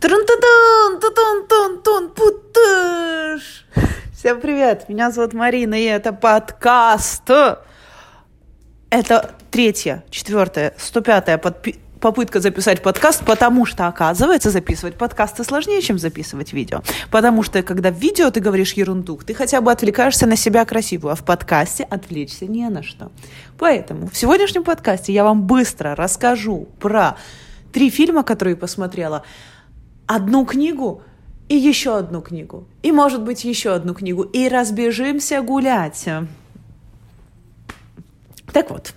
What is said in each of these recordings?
трун тун тун тун тун путыш Всем привет, меня зовут Марина, и это подкаст. Это третья, четвертая, сто пятая подпи- попытка записать подкаст, потому что, оказывается, записывать подкасты сложнее, чем записывать видео. Потому что, когда в видео ты говоришь ерунду, ты хотя бы отвлекаешься на себя красивую, а в подкасте отвлечься не на что. Поэтому в сегодняшнем подкасте я вам быстро расскажу про три фильма, которые посмотрела, одну книгу и еще одну книгу, и, может быть, еще одну книгу, и разбежимся гулять. Так вот,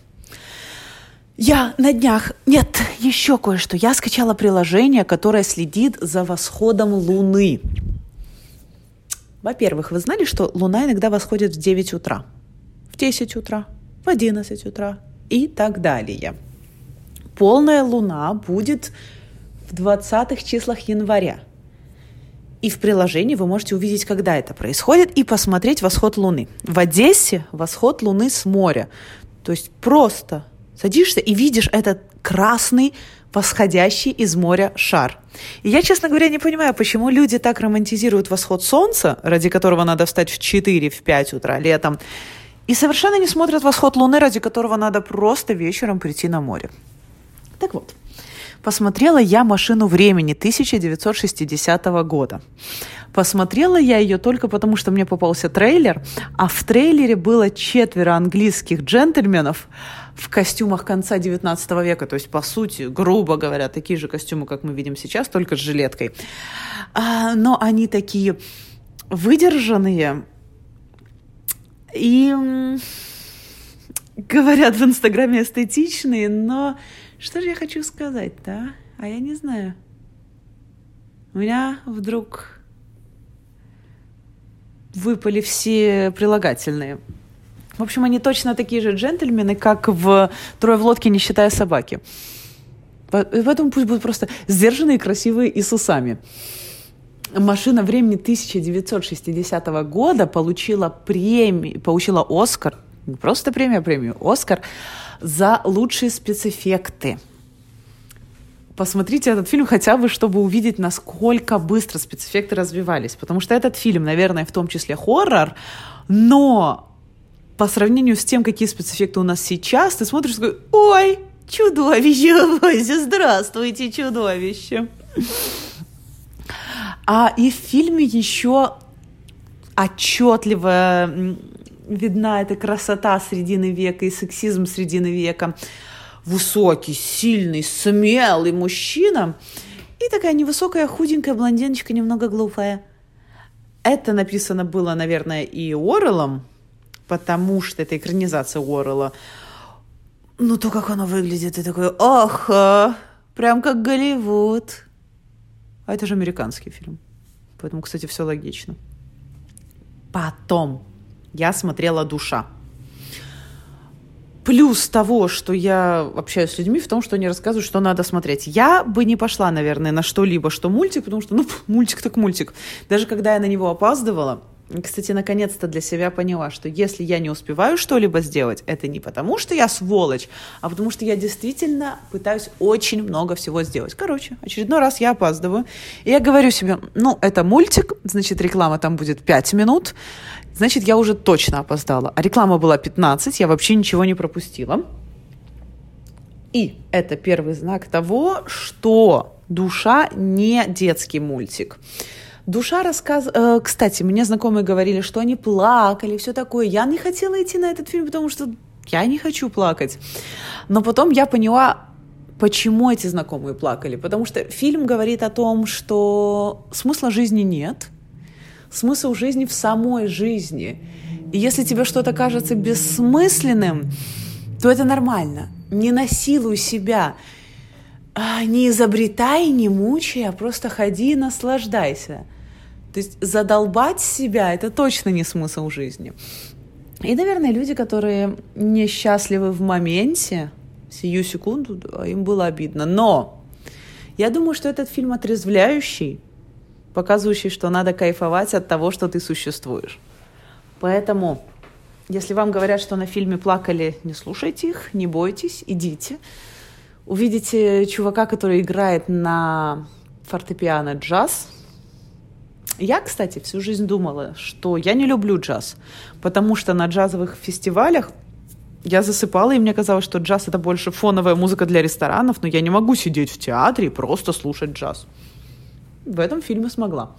я на днях... Нет, еще кое-что. Я скачала приложение, которое следит за восходом Луны. Во-первых, вы знали, что Луна иногда восходит в 9 утра, в 10 утра, в 11 утра и так далее. Полная Луна будет в 20 числах января. И в приложении вы можете увидеть, когда это происходит, и посмотреть восход Луны. В Одессе восход Луны с моря. То есть просто садишься и видишь этот красный восходящий из моря шар. И я, честно говоря, не понимаю, почему люди так романтизируют восход солнца, ради которого надо встать в 4, в 5 утра летом, и совершенно не смотрят восход луны, ради которого надо просто вечером прийти на море. Так вот, посмотрела я «Машину времени» 1960 года. Посмотрела я ее только потому, что мне попался трейлер, а в трейлере было четверо английских джентльменов в костюмах конца 19 века, то есть, по сути, грубо говоря, такие же костюмы, как мы видим сейчас, только с жилеткой. А, но они такие выдержанные и говорят в Инстаграме эстетичные, но что же я хочу сказать-то, а? а я не знаю. У меня вдруг выпали все прилагательные. В общем, они точно такие же джентльмены, как в «Трое в лодке, не считая собаки». Поэтому пусть будут просто сдержанные, красивые и с усами. «Машина времени» 1960 года получила премию, получила «Оскар», не просто премию, а премию «Оскар» за лучшие спецэффекты – посмотрите этот фильм хотя бы, чтобы увидеть, насколько быстро спецэффекты развивались. Потому что этот фильм, наверное, в том числе хоррор, но по сравнению с тем, какие спецэффекты у нас сейчас, ты смотришь и такой, ой, чудовище, здравствуйте, чудовище. А и в фильме еще отчетливо видна эта красота средины века и сексизм средины века высокий, сильный, смелый мужчина и такая невысокая, худенькая блондиночка, немного глупая. Это написано было, наверное, и Уорреллом, потому что это экранизация Уоррелла. Ну, то, как оно выглядит, и такой, ох, прям как Голливуд. А это же американский фильм. Поэтому, кстати, все логично. Потом я смотрела «Душа». Плюс того, что я общаюсь с людьми, в том, что они рассказывают, что надо смотреть. Я бы не пошла, наверное, на что-либо, что мультик, потому что, ну, мультик так мультик. Даже когда я на него опаздывала, кстати, наконец-то для себя поняла, что если я не успеваю что-либо сделать, это не потому, что я сволочь, а потому что я действительно пытаюсь очень много всего сделать. Короче, очередной раз я опаздываю. И я говорю себе, ну, это мультик, значит, реклама там будет 5 минут, значит, я уже точно опоздала. А реклама была 15, я вообще ничего не пропустила. И это первый знак того, что душа не детский мультик. Душа рассказ... Э, кстати, мне знакомые говорили, что они плакали, все такое. Я не хотела идти на этот фильм, потому что я не хочу плакать. Но потом я поняла, почему эти знакомые плакали. Потому что фильм говорит о том, что смысла жизни нет – смысл жизни в самой жизни. И если тебе что-то кажется бессмысленным, то это нормально. Не насилуй себя, не изобретай, не мучай, а просто ходи и наслаждайся. То есть задолбать себя – это точно не смысл жизни. И, наверное, люди, которые несчастливы в моменте, сию секунду, им было обидно. Но я думаю, что этот фильм отрезвляющий, показывающий, что надо кайфовать от того, что ты существуешь. Поэтому, если вам говорят, что на фильме плакали, не слушайте их, не бойтесь, идите. Увидите чувака, который играет на фортепиано джаз. Я, кстати, всю жизнь думала, что я не люблю джаз, потому что на джазовых фестивалях я засыпала, и мне казалось, что джаз это больше фоновая музыка для ресторанов, но я не могу сидеть в театре и просто слушать джаз. В этом фильме смогла.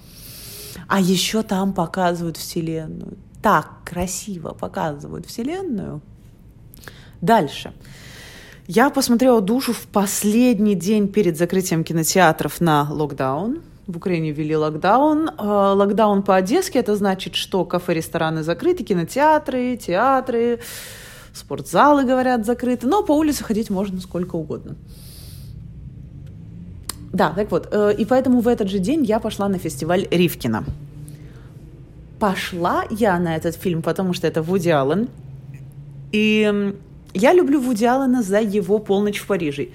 А еще там показывают Вселенную. Так красиво показывают Вселенную. Дальше. Я посмотрела душу в последний день перед закрытием кинотеатров на локдаун. В Украине ввели локдаун. Э, локдаун по-одесски это значит, что кафе, рестораны закрыты, кинотеатры, театры, спортзалы, говорят, закрыты. Но по улице ходить можно сколько угодно. Да, так вот. Э, и поэтому в этот же день я пошла на фестиваль Ривкина. Пошла я на этот фильм, потому что это Вуди Аллен. И я люблю Вуди Аллена за его «Полночь в Париже».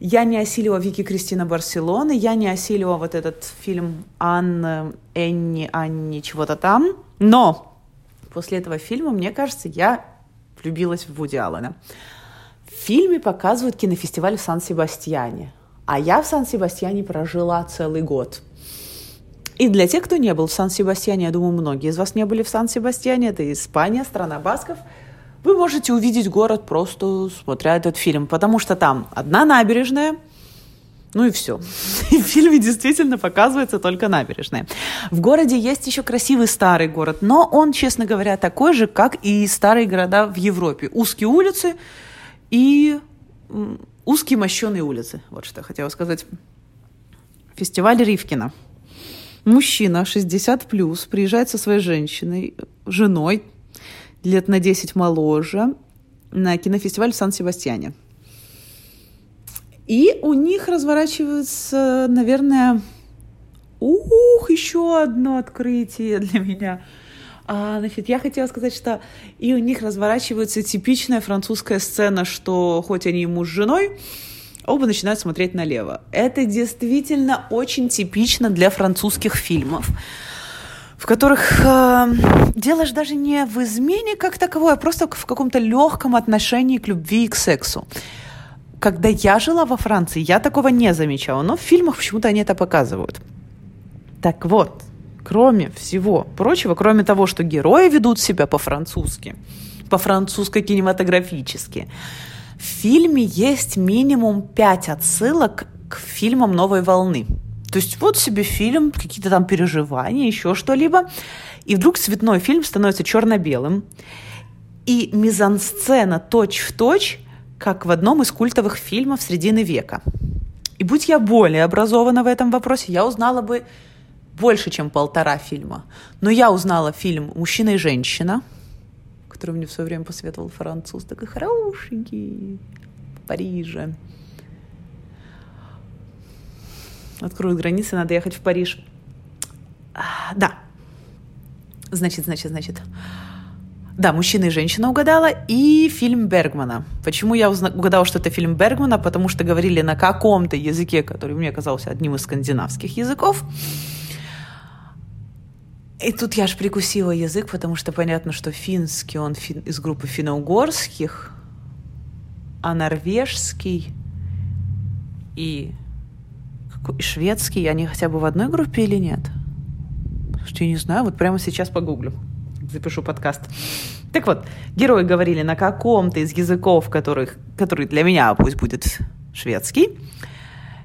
Я не осилила Вики Кристина Барселоны, я не осилила вот этот фильм Анна, Энни, Анни, чего-то там. Но после этого фильма, мне кажется, я влюбилась в Вуди Аллена. В фильме показывают кинофестиваль в Сан-Себастьяне. А я в Сан-Себастьяне прожила целый год. И для тех, кто не был в Сан-Себастьяне, я думаю, многие из вас не были в Сан-Себастьяне, это Испания, страна басков, вы можете увидеть город просто смотря этот фильм, потому что там одна набережная, ну и все. И в фильме действительно показывается только набережная. В городе есть еще красивый старый город, но он, честно говоря, такой же, как и старые города в Европе. Узкие улицы и узкие мощеные улицы. Вот что я хотела сказать. Фестиваль Ривкина. Мужчина 60 плюс приезжает со своей женщиной, женой, лет на 10 моложе, на кинофестиваль в Сан-Себастьяне. И у них разворачивается, наверное, ух, еще одно открытие для меня. А, значит, я хотела сказать, что и у них разворачивается типичная французская сцена, что хоть они и муж с женой, оба начинают смотреть налево. Это действительно очень типично для французских фильмов в которых э, дело же даже не в измене как таковой, а просто в каком-то легком отношении к любви и к сексу. Когда я жила во Франции, я такого не замечала, но в фильмах почему-то они это показывают. Так вот, кроме всего прочего, кроме того, что герои ведут себя по-французски, по-французско-кинематографически, в фильме есть минимум пять отсылок к фильмам «Новой волны». То есть вот себе фильм, какие-то там переживания, еще что-либо, и вдруг цветной фильм становится черно-белым, и мизансцена точь-в-точь, как в одном из культовых фильмов Средины века. И будь я более образована в этом вопросе, я узнала бы больше, чем полтора фильма. Но я узнала фильм «Мужчина и женщина», который мне в свое время посоветовал француз, такой хорошенький, в Париже откроют границы, надо ехать в Париж. А, да. Значит, значит, значит. Да, мужчина и женщина угадала, и фильм Бергмана. Почему я угадала, что это фильм Бергмана? Потому что говорили на каком-то языке, который мне казался одним из скандинавских языков. И тут я аж прикусила язык, потому что понятно, что финский, он фин, из группы финно-угорских, а норвежский и шведский, они хотя бы в одной группе или нет? Я не знаю, вот прямо сейчас погуглю. Запишу подкаст. Так вот, герои говорили на каком-то из языков, которых, который для меня пусть будет шведский.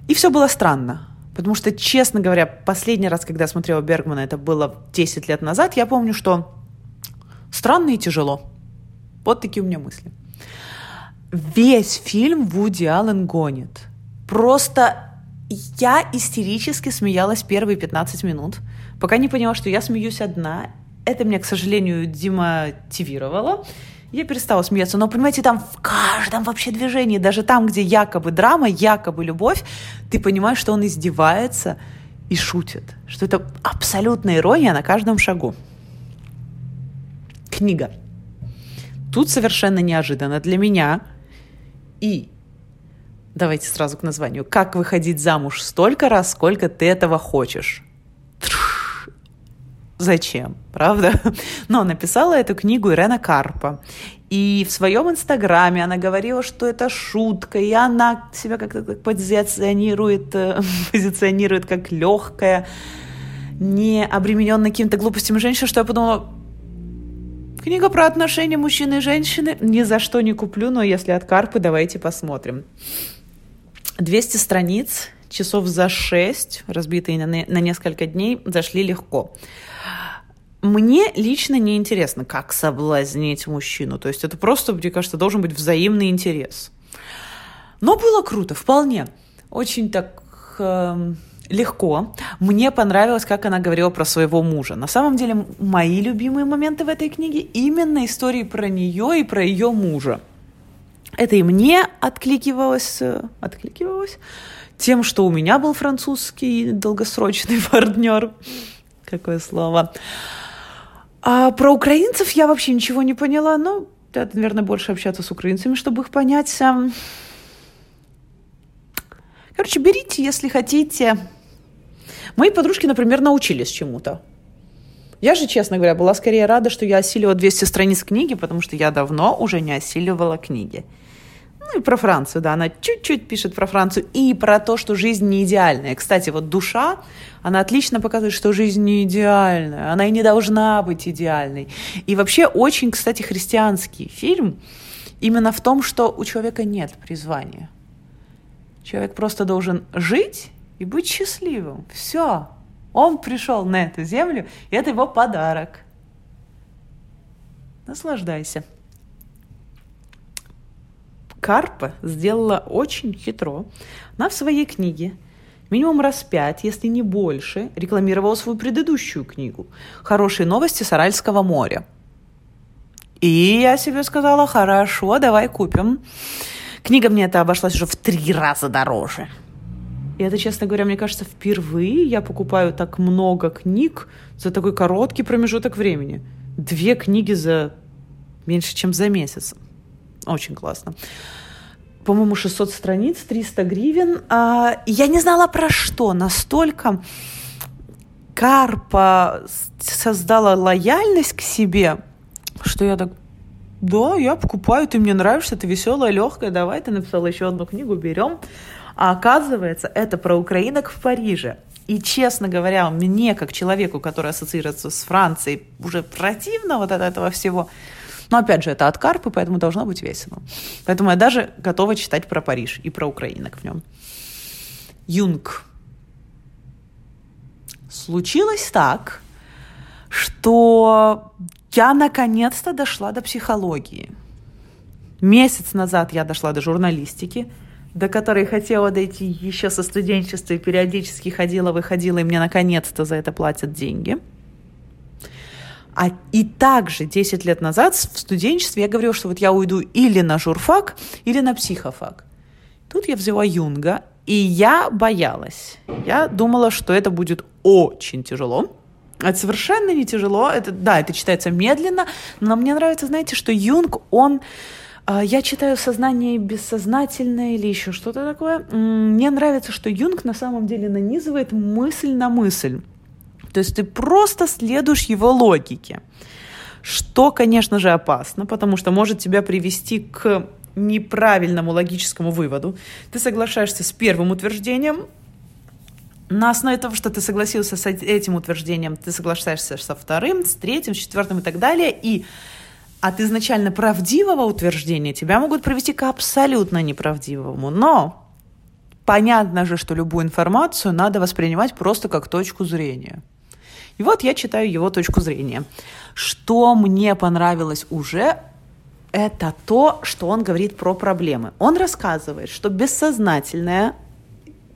И все было странно. Потому что, честно говоря, последний раз, когда я смотрела Бергмана, это было 10 лет назад, я помню, что странно и тяжело. Вот такие у меня мысли. Весь фильм Вуди Аллен гонит. Просто я истерически смеялась первые 15 минут, пока не поняла, что я смеюсь одна. Это меня, к сожалению, демотивировало. Я перестала смеяться. Но, понимаете, там в каждом вообще движении, даже там, где якобы драма, якобы любовь, ты понимаешь, что он издевается и шутит. Что это абсолютная ирония на каждом шагу. Книга. Тут совершенно неожиданно для меня и Давайте сразу к названию. Как выходить замуж столько раз, сколько ты этого хочешь. зачем, правда? Но написала эту книгу Ирена Карпа. И в своем инстаграме она говорила, что это шутка, и она себя как-то позиционирует, э, позиционирует как легкая, не обремененная какими-то глупостями женщина, что я подумала, книга про отношения мужчины и женщины ни за что не куплю, но если от Карпы, давайте посмотрим. 200 страниц, часов за 6, разбитые на, на несколько дней, зашли легко. Мне лично не интересно, как соблазнить мужчину. То есть это просто, мне кажется, должен быть взаимный интерес. Но было круто, вполне. Очень так э, легко. Мне понравилось, как она говорила про своего мужа. На самом деле, мои любимые моменты в этой книге именно истории про нее и про ее мужа. Это и мне откликивалось, э, откликивалось тем, что у меня был французский долгосрочный партнер. Какое слово. А про украинцев я вообще ничего не поняла. Ну, это, наверное, больше общаться с украинцами, чтобы их понять. Короче, берите, если хотите. Мои подружки, например, научились чему-то. Я же, честно говоря, была скорее рада, что я осилила 200 страниц книги, потому что я давно уже не осиливала книги. Ну и про Францию, да, она чуть-чуть пишет про Францию и про то, что жизнь не идеальная. Кстати, вот душа, она отлично показывает, что жизнь не идеальная, она и не должна быть идеальной. И вообще очень, кстати, христианский фильм именно в том, что у человека нет призвания. Человек просто должен жить и быть счастливым. Все. Он пришел на эту землю, и это его подарок. Наслаждайся. Карпа сделала очень хитро. Она в своей книге минимум раз пять, если не больше, рекламировала свою предыдущую книгу «Хорошие новости с Аральского моря». И я себе сказала, хорошо, давай купим. Книга мне это обошлась уже в три раза дороже. И это, честно говоря, мне кажется, впервые я покупаю так много книг за такой короткий промежуток времени. Две книги за меньше, чем за месяц. Очень классно. По-моему, 600 страниц, 300 гривен. А, я не знала про что. Настолько Карпа создала лояльность к себе, что я так, да, я покупаю, ты мне нравишься, ты веселая, легкая, давай, ты написала еще одну книгу, берем. А оказывается, это про украинок в Париже. И, честно говоря, мне, как человеку, который ассоциируется с Францией, уже противно вот от этого всего, но опять же, это от Карпы, поэтому должно быть весело. Поэтому я даже готова читать про Париж и про украинок в нем. Юнг. Случилось так, что я наконец-то дошла до психологии. Месяц назад я дошла до журналистики, до которой хотела дойти еще со студенчества и периодически ходила, выходила, и мне наконец-то за это платят деньги – а и также 10 лет назад в студенчестве я говорила, что вот я уйду или на журфак, или на психофак. Тут я взяла Юнга, и я боялась. Я думала, что это будет очень тяжело. Это совершенно не тяжело. Это, да, это читается медленно, но мне нравится, знаете, что Юнг, он... А, я читаю «Сознание бессознательное» или еще что-то такое. Мне нравится, что Юнг на самом деле нанизывает мысль на мысль. То есть ты просто следуешь его логике. Что, конечно же, опасно, потому что может тебя привести к неправильному логическому выводу. Ты соглашаешься с первым утверждением, на основе того, что ты согласился с этим утверждением, ты соглашаешься со вторым, с третьим, с четвертым и так далее, и от изначально правдивого утверждения тебя могут привести к абсолютно неправдивому. Но понятно же, что любую информацию надо воспринимать просто как точку зрения. И вот я читаю его точку зрения. Что мне понравилось уже, это то, что он говорит про проблемы. Он рассказывает, что бессознательное,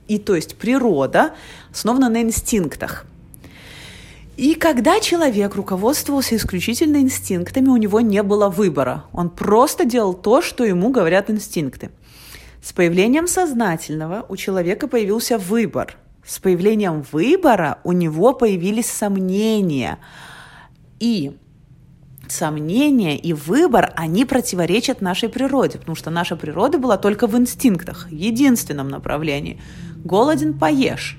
и то есть природа, основана на инстинктах. И когда человек руководствовался исключительно инстинктами, у него не было выбора. Он просто делал то, что ему говорят инстинкты. С появлением сознательного у человека появился выбор – с появлением выбора у него появились сомнения. И сомнения и выбор, они противоречат нашей природе, потому что наша природа была только в инстинктах, единственном направлении. Голоден – поешь.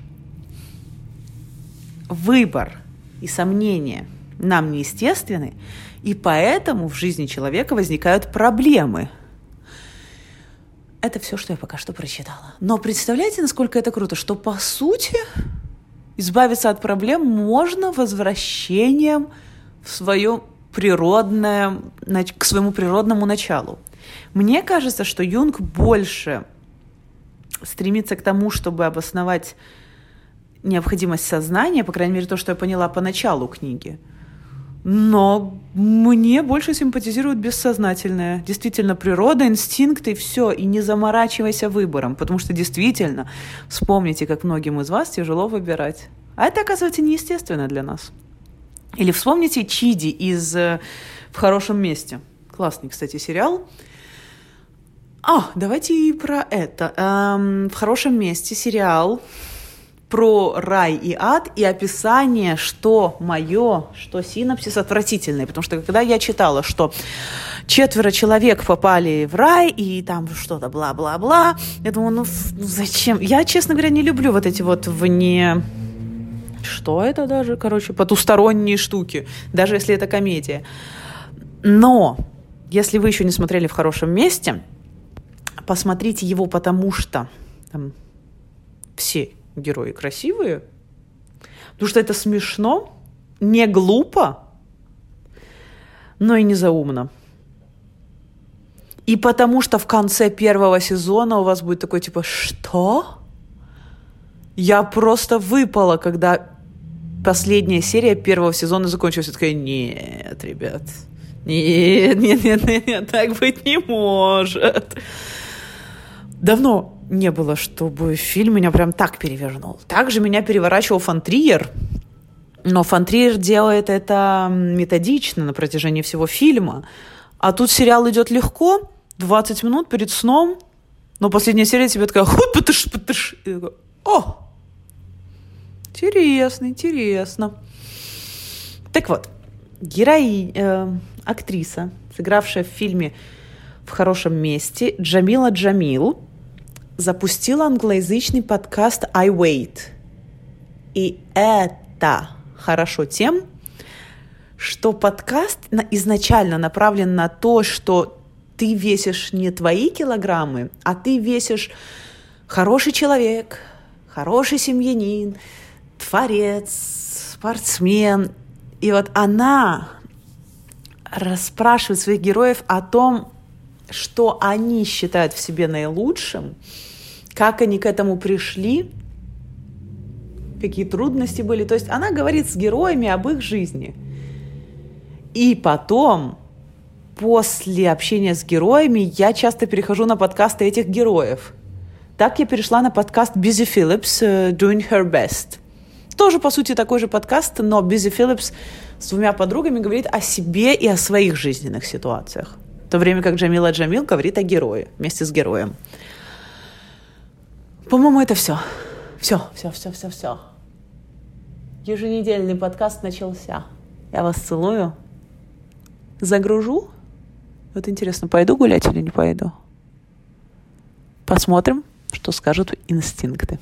Выбор. и сомнения нам неестественны, и поэтому в жизни человека возникают проблемы. Это все, что я пока что прочитала. Но представляете, насколько это круто, что по сути избавиться от проблем можно возвращением в свое природное, к своему природному началу. Мне кажется, что Юнг больше стремится к тому, чтобы обосновать необходимость сознания, по крайней мере, то, что я поняла по началу книги. Но мне больше симпатизирует бессознательное. Действительно, природа, инстинкты, все. И не заморачивайся выбором, потому что действительно, вспомните, как многим из вас тяжело выбирать. А это, оказывается, неестественно для нас. Или вспомните Чиди из э, «В хорошем месте». Классный, кстати, сериал. А, давайте и про это. Эм, «В хорошем месте» сериал про рай и ад и описание, что мое, что синапсис отвратительный. Потому что когда я читала, что четверо человек попали в рай, и там что-то бла-бла-бла, я думаю, ну, ну зачем? Я, честно говоря, не люблю вот эти вот вне что это даже, короче, потусторонние штуки, даже если это комедия. Но, если вы еще не смотрели в хорошем месте, посмотрите его, потому что там, все герои красивые, потому что это смешно, не глупо, но и не заумно. И потому что в конце первого сезона у вас будет такой типа «Что?» Я просто выпала, когда последняя серия первого сезона закончилась. Я такая, нет, ребят, нет, нет, нет, нет, нет, так быть не может. Давно не было, чтобы фильм меня прям так перевернул. Также меня переворачивал Фантриер, но Фантриер делает это методично на протяжении всего фильма. А тут сериал идет легко, 20 минут перед сном, но последняя серия тебе такая, хуй, патыш, патыш. И такой, о, Интересно, интересно. Так вот, героиня, э, актриса, сыгравшая в фильме «В хорошем месте», Джамила Джамил, запустила англоязычный подкаст «I Wait». И это хорошо тем, что подкаст изначально направлен на то, что ты весишь не твои килограммы, а ты весишь хороший человек, хороший семьянин, творец, спортсмен. И вот она расспрашивает своих героев о том, что они считают в себе наилучшим, как они к этому пришли, какие трудности были. То есть она говорит с героями об их жизни. И потом, после общения с героями, я часто перехожу на подкасты этих героев. Так я перешла на подкаст Busy Phillips uh, Doing Her Best – тоже, по сути, такой же подкаст, но Бизи Филлипс с двумя подругами говорит о себе и о своих жизненных ситуациях. То время как Джамила Джамил говорит о герое, вместе с героем. По-моему, это все. Все, все, все, все, все. Еженедельный подкаст начался. Я вас целую. Загружу. Вот интересно, пойду гулять или не пойду? Посмотрим, что скажут инстинкты.